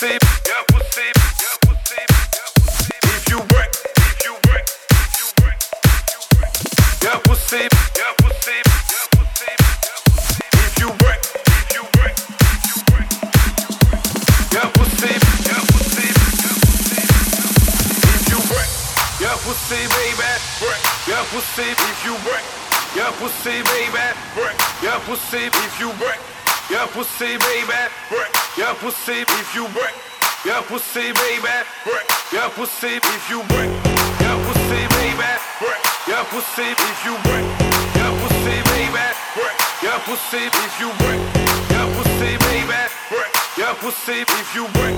yeah, pussy. If you work. Yeah, pussy. If you work, baby, work. Yeah, pussy, if you work your pussy, baby, break your pussy if you break your pussy, baby, break your pussy if you break your pussy, baby, break your pussy if you break your pussy, baby, break your pussy if you break your pussy, baby, break your pussy if you break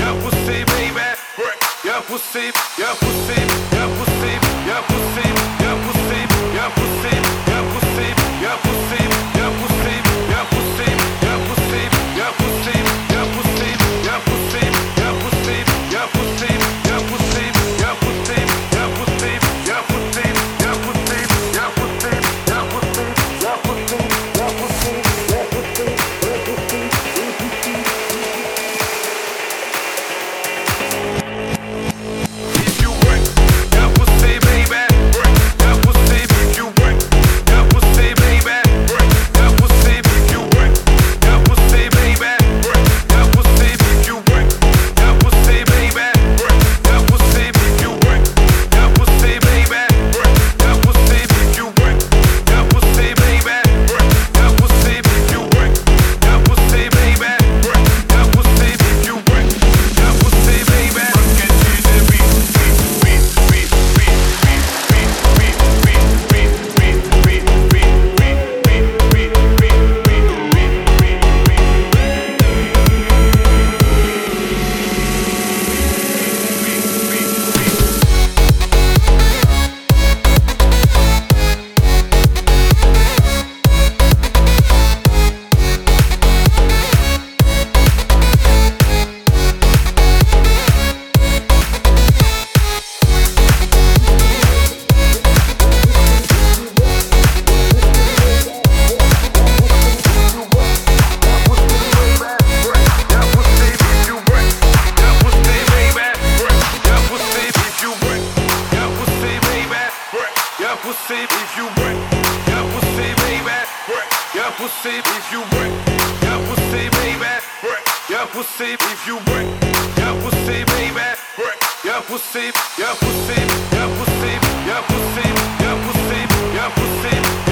your pussy, baby, break your pussy, your pussy, your pussy, your pussy, your pussy, your pussy. pussy if you wet. Your pussy, baby. Your pussy if you wet. Your pussy, baby. Your pussy if you wet. Your pussy, baby. Your pussy, your pussy, your pussy, your pussy, your pussy, your pussy.